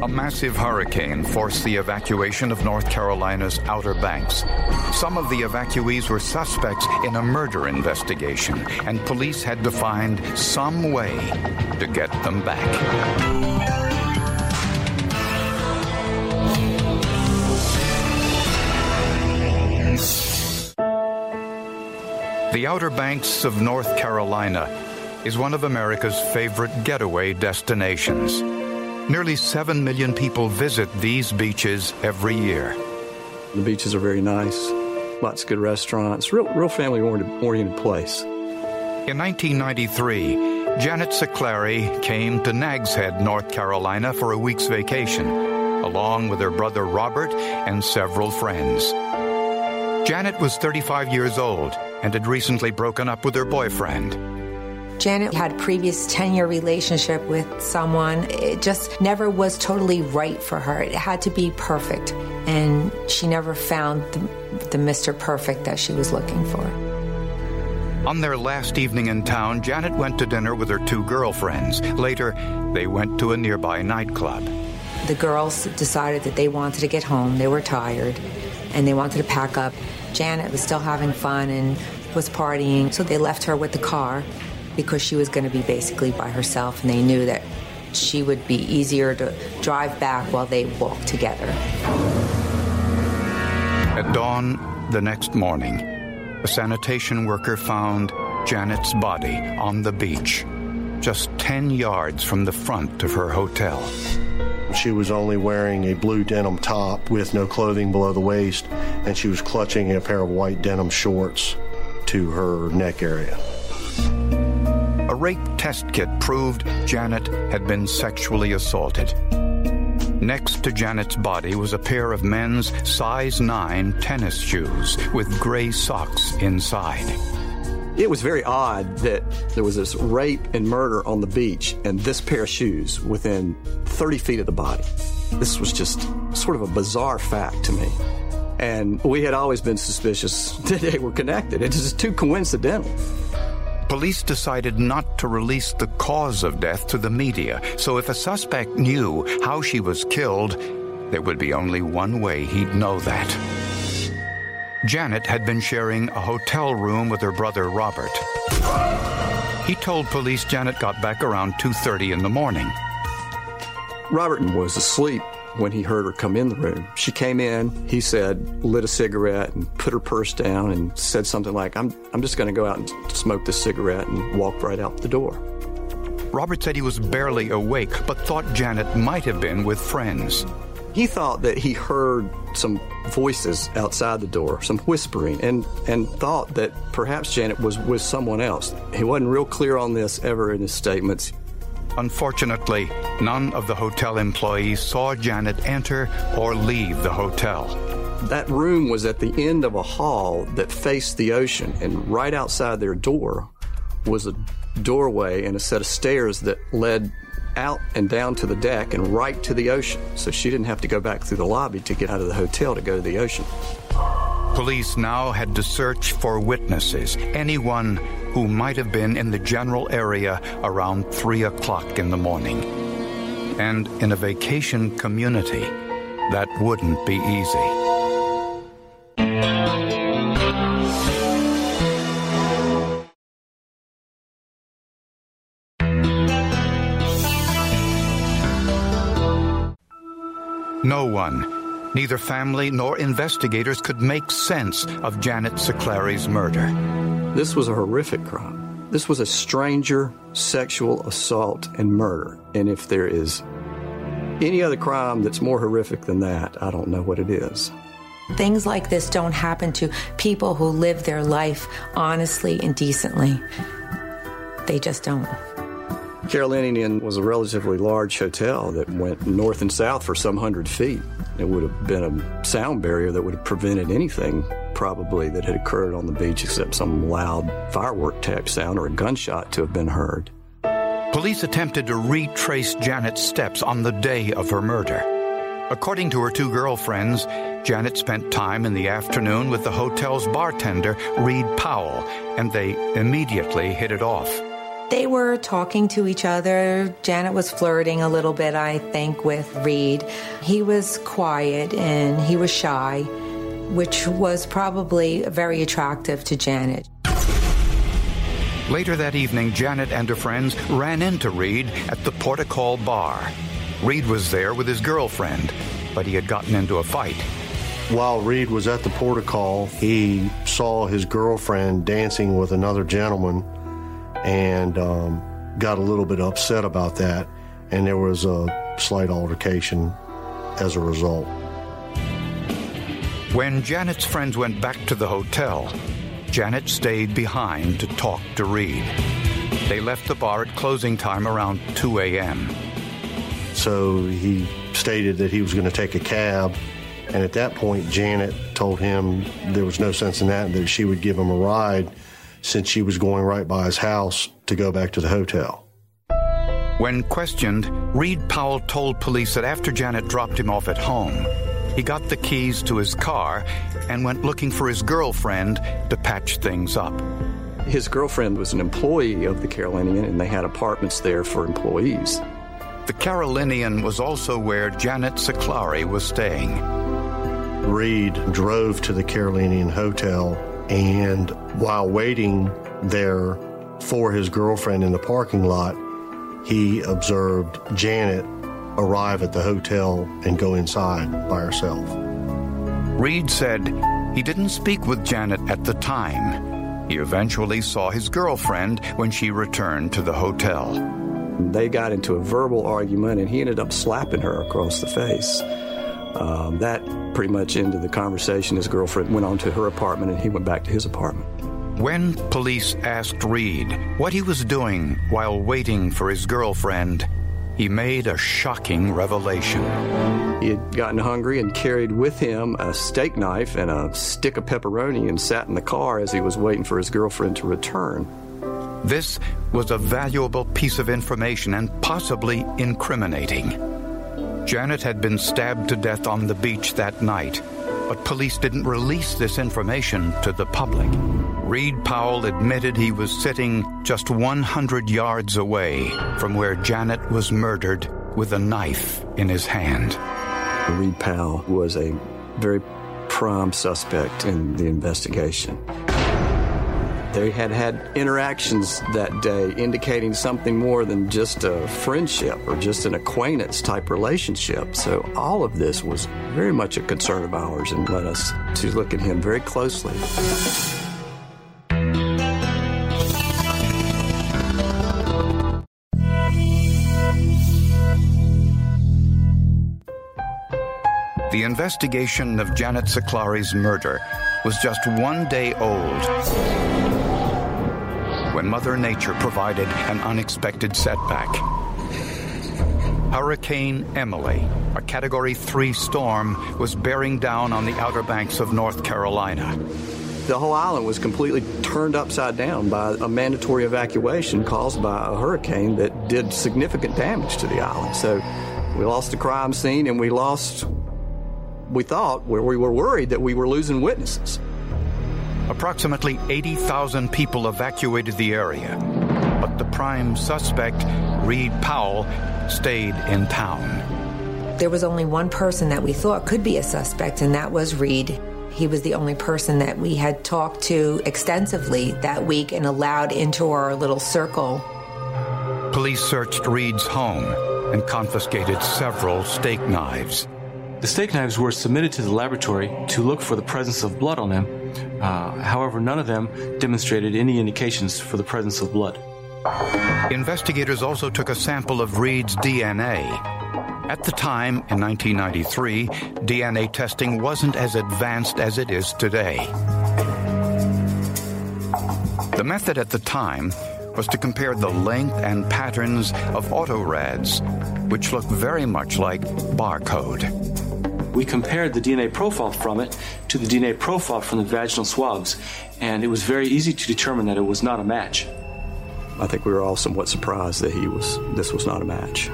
A massive hurricane forced the evacuation of North Carolina's Outer Banks. Some of the evacuees were suspects in a murder investigation, and police had to find some way to get them back. The Outer Banks of North Carolina is one of America's favorite getaway destinations. Nearly 7 million people visit these beaches every year. The beaches are very nice, lots of good restaurants, real, real family oriented place. In 1993, Janet Siclari came to Nags Head, North Carolina for a week's vacation, along with her brother Robert and several friends. Janet was 35 years old and had recently broken up with her boyfriend. Janet had previous 10 year relationship with someone. It just never was totally right for her. It had to be perfect. And she never found the, the Mr. Perfect that she was looking for. On their last evening in town, Janet went to dinner with her two girlfriends. Later, they went to a nearby nightclub. The girls decided that they wanted to get home. They were tired and they wanted to pack up. Janet was still having fun and was partying, so they left her with the car because she was going to be basically by herself, and they knew that she would be easier to drive back while they walked together. At dawn the next morning, a sanitation worker found Janet's body on the beach, just 10 yards from the front of her hotel. She was only wearing a blue denim top with no clothing below the waist, and she was clutching a pair of white denim shorts to her neck area. Rape test kit proved Janet had been sexually assaulted. Next to Janet's body was a pair of men's size 9 tennis shoes with gray socks inside. It was very odd that there was this rape and murder on the beach and this pair of shoes within 30 feet of the body. This was just sort of a bizarre fact to me. And we had always been suspicious that they were connected. It is just too coincidental. Police decided not to release the cause of death to the media, so if a suspect knew how she was killed, there would be only one way he'd know that. Janet had been sharing a hotel room with her brother Robert. He told police Janet got back around 2:30 in the morning. Robert was asleep when he heard her come in the room. She came in, he said, lit a cigarette and put her purse down and said something like, I'm, I'm just going to go out and smoke this cigarette and walked right out the door. Robert said he was barely awake, but thought Janet might have been with friends. He thought that he heard some voices outside the door, some whispering, and, and thought that perhaps Janet was with someone else. He wasn't real clear on this ever in his statements. Unfortunately, none of the hotel employees saw Janet enter or leave the hotel. That room was at the end of a hall that faced the ocean, and right outside their door was a doorway and a set of stairs that led out and down to the deck and right to the ocean. So she didn't have to go back through the lobby to get out of the hotel to go to the ocean. Police now had to search for witnesses, anyone who might have been in the general area around 3 o'clock in the morning. And in a vacation community, that wouldn't be easy. No one, neither family nor investigators, could make sense of Janet Siclari's murder. This was a horrific crime. This was a stranger sexual assault and murder. And if there is any other crime that's more horrific than that, I don't know what it is. Things like this don't happen to people who live their life honestly and decently. They just don't. Carolinian Inn was a relatively large hotel that went north and south for some hundred feet. It would have been a sound barrier that would have prevented anything probably that had occurred on the beach except some loud firework type sound or a gunshot to have been heard. Police attempted to retrace Janet's steps on the day of her murder. According to her two girlfriends, Janet spent time in the afternoon with the hotel's bartender, Reed Powell, and they immediately hit it off. They were talking to each other. Janet was flirting a little bit, I think, with Reed. He was quiet and he was shy, which was probably very attractive to Janet. Later that evening, Janet and her friends ran into Reed at the Port O' Call bar. Reed was there with his girlfriend, but he had gotten into a fight. While Reed was at the Port O' Call, he saw his girlfriend dancing with another gentleman and um, got a little bit upset about that. And there was a slight altercation as a result. When Janet's friends went back to the hotel, Janet stayed behind to talk to Reed. They left the bar at closing time around 2 a.m. So he stated that he was going to take a cab. And at that point, Janet told him there was no sense in that, that she would give him a ride since she was going right by his house to go back to the hotel. When questioned, Reed Powell told police that after Janet dropped him off at home, he got the keys to his car and went looking for his girlfriend to patch things up. His girlfriend was an employee of the Carolinian, and they had apartments there for employees. The Carolinian was also where Janet Siclari was staying. Reed drove to the Carolinian Hotel, and while waiting there for his girlfriend in the parking lot, he observed Janet arrive at the hotel and go inside by herself. Reed said he didn't speak with Janet at the time. He eventually saw his girlfriend when she returned to the hotel. They got into a verbal argument, and he ended up slapping her across the face. Um, that pretty much ended the conversation. His girlfriend went on to her apartment, and he went back to his apartment. When police asked Reed what he was doing while waiting for his girlfriend, he made a shocking revelation. He had gotten hungry and carried with him a steak knife and a stick of pepperoni and sat in the car as he was waiting for his girlfriend to return. This was a valuable piece of information and possibly incriminating. Janet had been stabbed to death on the beach that night, but police didn't release this information to the public. Reed Powell admitted he was sitting just 100 yards away from where Janet was murdered with a knife in his hand. Reed Powell was a very prime suspect in the investigation. They had had interactions that day indicating something more than just a friendship or just an acquaintance type relationship. So all of this was very much a concern of ours and led us to look at him very closely. The investigation of Janet Siclari's murder was just one day old when Mother Nature provided an unexpected setback. Hurricane Emily, a Category 3 storm, was bearing down on the Outer Banks of North Carolina. The whole island was completely turned upside down by a mandatory evacuation caused by a hurricane that did significant damage to the island. So we lost the crime scene and we lost, we thought, where we were worried that we were losing witnesses. Approximately 80,000 people evacuated the area, but the prime suspect, Reed Powell, stayed in town. There was only one person that we thought could be a suspect, and that was Reed. He was the only person that we had talked to extensively that week and allowed into our little circle. Police searched Reed's home and confiscated several steak knives. The steak knives were submitted to the laboratory to look for the presence of blood on them. Uh, however, none of them demonstrated any indications for the presence of blood. Investigators also took a sample of Reed's DNA. At the time, in 1993, DNA testing wasn't as advanced as it is today. The method at the time was to compare the length and patterns of autorads, which look very much like barcode. We compared the DNA profile from it to the DNA profile from the vaginal swabs, and it was very easy to determine that it was not a match. I think we were all somewhat surprised that he was this was not a match.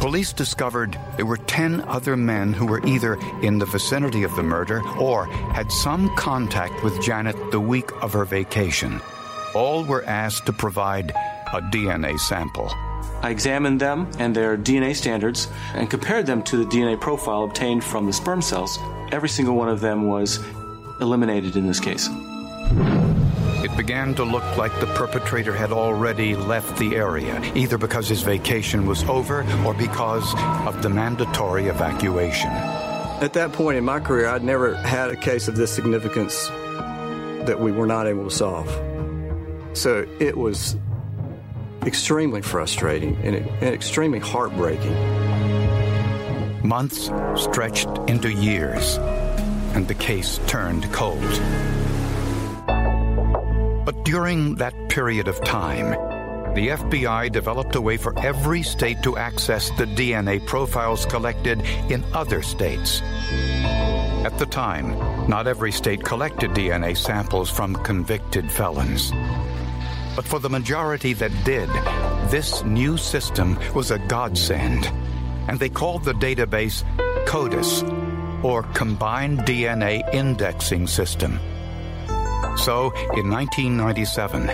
Police discovered there were 10 other men who were either in the vicinity of the murder or had some contact with Janet the week of her vacation. all were asked to provide a DNA sample. I examined them and their DNA standards and compared them to the DNA profile obtained from the sperm cells. Every single one of them was eliminated in this case. It began to look like the perpetrator had already left the area, either because his vacation was over or because of the mandatory evacuation. At that point in my career, I'd never had a case of this significance that we were not able to solve. So it was extremely frustrating and, and extremely heartbreaking. Months stretched into years, and the case turned cold. But during that period of time, the FBI developed a way for every state to access the DNA profiles collected in other states. At the time, not every state collected DNA samples from convicted felons. But for the majority that did, this new system was a godsend, and they called the database CODIS, or Combined DNA Indexing System. So, in 1997,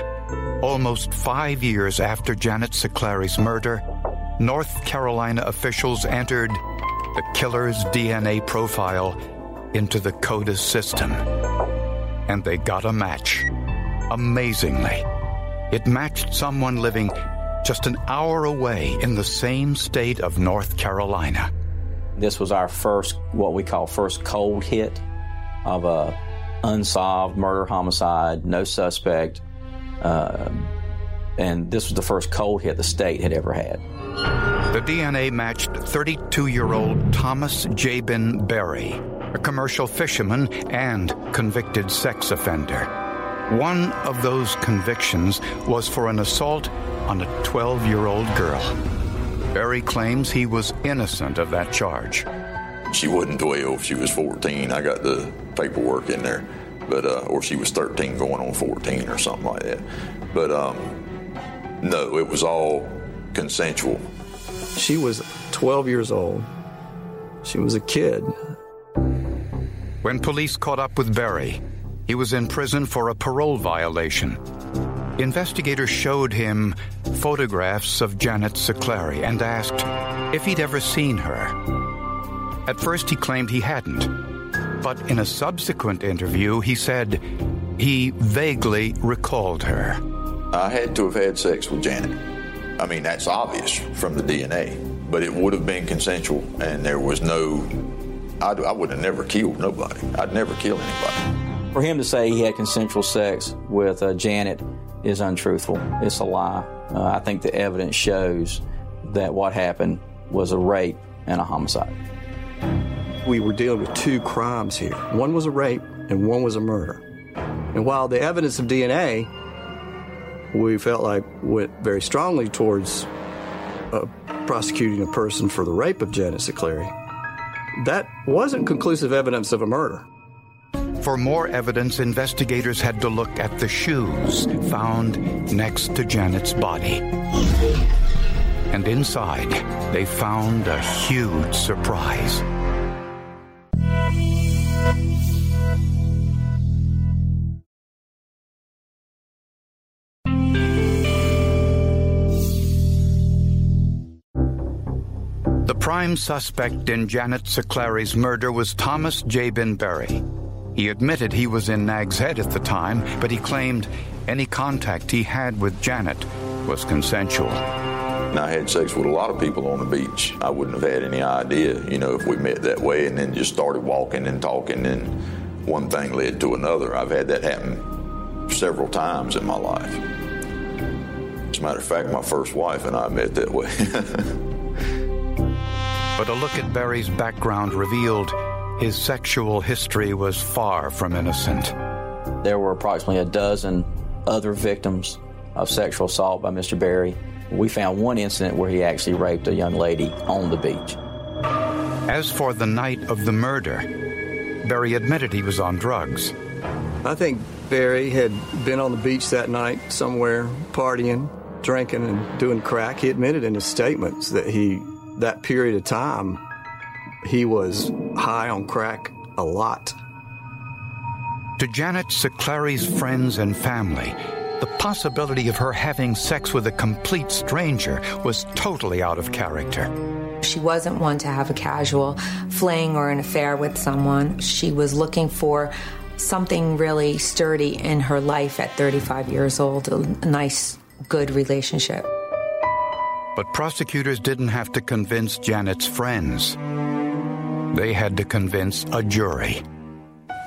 almost five years after Janet Siclari's murder, North Carolina officials entered the killer's DNA profile into the CODIS system. And they got a match. Amazingly, it matched someone living just an hour away in the same state of North Carolina. This was our first, what we call first cold hit of a unsolved murder homicide, no suspect. Uh, and this was the first cold hit the state had ever had. The DNA matched 32 year old Thomas Jabin Berry, a commercial fisherman and convicted sex offender. One of those convictions was for an assault on a 12 year old girl. Berry claims he was innocent of that charge. She wasn't 12, she was 14. I got the paperwork in there, but uh, or she was 13 going on 14 or something like that. But um, no, it was all consensual. She was 12 years old. She was a kid. When police caught up with Berry, he was in prison for a parole violation. Investigators showed him photographs of Janet Siclari and asked if he'd ever seen her. At first, he claimed he hadn't. But in a subsequent interview, he said he vaguely recalled her. I had to have had sex with Janet. I mean, that's obvious from the DNA, but it would have been consensual, and there was no. I, I would have never killed nobody. I'd never kill anybody. For him to say he had consensual sex with uh, Janet is untruthful. It's a lie. Uh, I think the evidence shows that what happened was a rape and a homicide. We were dealing with two crimes here. One was a rape and one was a murder. And while the evidence of DNA, we felt like went very strongly towards uh, prosecuting a person for the rape of Janet Siclari, that wasn't conclusive evidence of a murder. For more evidence, investigators had to look at the shoes found next to Janet's body. And inside, they found a huge surprise. The prime suspect in Janet Siclari's murder was Thomas Jabin Berry. He admitted he was in Nag's Head at the time, but he claimed any contact he had with Janet was consensual. I had sex with a lot of people on the beach. I wouldn't have had any idea, you know, if we met that way and then just started walking and talking and one thing led to another. I've had that happen several times in my life. As a matter of fact, my first wife and I met that way. but a look at Berry's background revealed his sexual history was far from innocent. There were approximately a dozen other victims of sexual assault by Mr. Berry. We found one incident where he actually raped a young lady on the beach. As for the night of the murder, Berry admitted he was on drugs. I think Berry had been on the beach that night somewhere, partying, drinking, and doing crack. He admitted in his statements that he, that period of time, he was high on crack a lot. To Janet Siclari's friends and family, The possibility of her having sex with a complete stranger was totally out of character. She wasn't one to have a casual fling or an affair with someone. She was looking for something really sturdy in her life at 35 years old, a nice, good relationship. But prosecutors didn't have to convince Janet's friends. They had to convince a jury.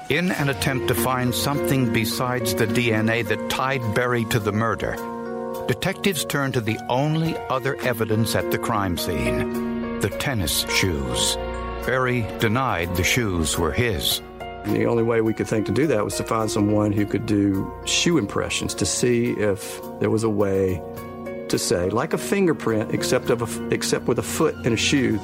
In an attempt to find something besides the DNA that tied Berry to the murder, detectives turned to the only other evidence at the crime scene the tennis shoes. Berry denied the shoes were his. The only way we could think to do that was to find someone who could do shoe impressions to see if there was a way to say, like a fingerprint, except, of a, except with a foot and a shoe.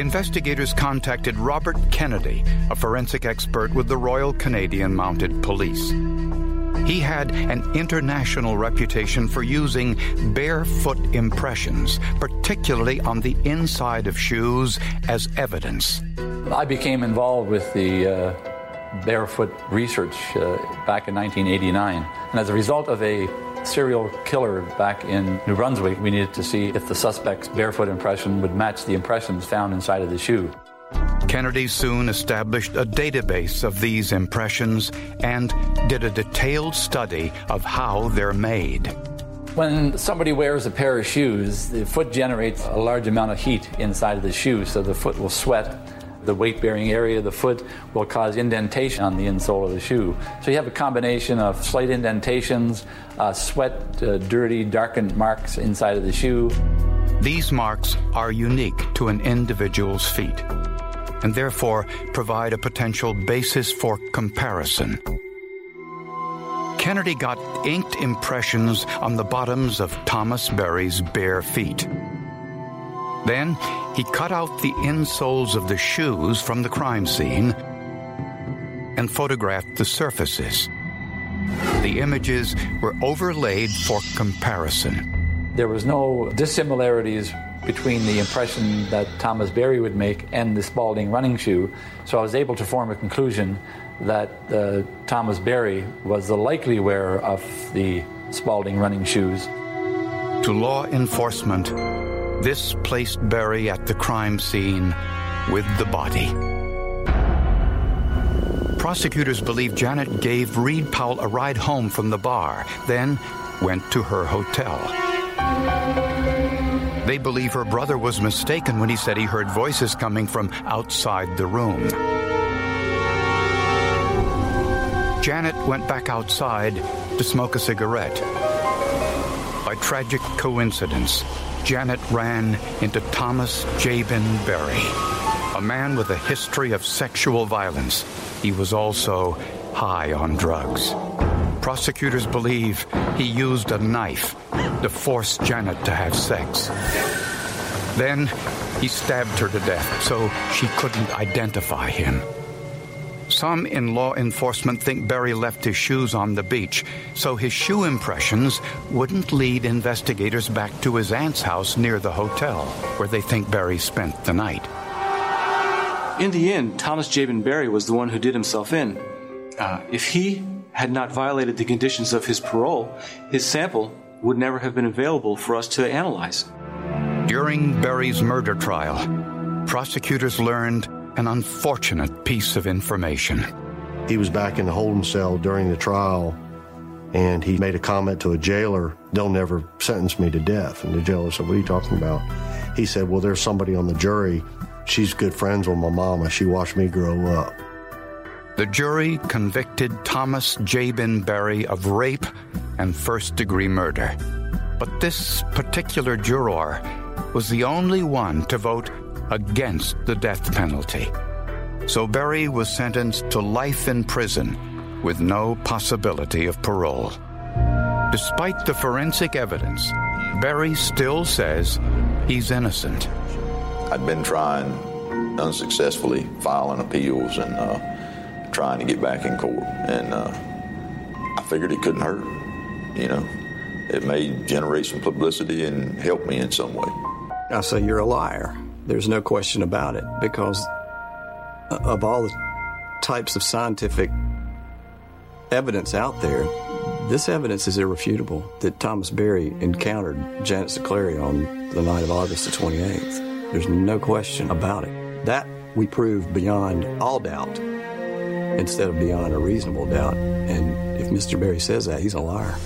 Investigators contacted Robert Kennedy, a forensic expert with the Royal Canadian Mounted Police. He had an international reputation for using barefoot impressions, particularly on the inside of shoes, as evidence. I became involved with the uh, barefoot research uh, back in 1989. And as a result of a serial killer back in New Brunswick, we needed to see if the suspect's barefoot impression would match the impressions found inside of the shoe. Kennedy soon established a database of these impressions and did a detailed study of how they're made. When somebody wears a pair of shoes, the foot generates a large amount of heat inside of the shoe, so the foot will sweat. The weight bearing area of the foot will cause indentation on the insole of the shoe. So you have a combination of slight indentations, uh, sweat, uh, dirty, darkened marks inside of the shoe. These marks are unique to an individual's feet and therefore provide a potential basis for comparison. Kennedy got inked impressions on the bottoms of Thomas Berry's bare feet. Then he cut out the insoles of the shoes from the crime scene and photographed the surfaces. The images were overlaid for comparison. There was no dissimilarities between the impression that Thomas Berry would make and the Spalding running shoe. So I was able to form a conclusion that uh, Thomas Berry was the likely wearer of the Spalding running shoes. To law enforcement, this placed Berry at the crime scene with the body. Prosecutors believe Janet gave Reed Powell a ride home from the bar, then went to her hotel. They believe her brother was mistaken when he said he heard voices coming from outside the room. Janet went back outside to smoke a cigarette. By tragic coincidence, Janet ran into Thomas Jabin Berry, a man with a history of sexual violence. He was also high on drugs. Prosecutors believe he used a knife to force Janet to have sex. Then he stabbed her to death so she couldn't identify him. Some in law enforcement think Berry left his shoes on the beach, so his shoe impressions wouldn't lead investigators back to his aunt's house near the hotel, where they think Berry spent the night. In the end, Thomas Jabin Berry was the one who did himself in. Uh, if he had not violated the conditions of his parole, his sample would never have been available for us to analyze. During Berry's murder trial, prosecutors learned an unfortunate piece of information. He was back in the holding cell during the trial, and he made a comment to a jailer, They'll never sentence me to death. And the jailer said, What are you talking about? He said, Well, there's somebody on the jury. She's good friends with my mama. She watched me grow up. The jury convicted Thomas Jabin Berry of rape and first degree murder. But this particular juror was the only one to vote against the death penalty. So Berry was sentenced to life in prison with no possibility of parole. Despite the forensic evidence, Berry still says he's innocent. I'd been trying unsuccessfully, filing appeals and uh, trying to get back in court. And uh, I figured it couldn't hurt. You know, it may generate some publicity and help me in some way. I say you're a liar. There's no question about it because uh, of all the types of scientific evidence out there, This evidence is irrefutable that Thomas Berry encountered Janet Siclari on the night of August the 28th. There's no question about it. That we prove beyond all doubt instead of beyond a reasonable doubt. And if Mr. Berry says that, he's a liar.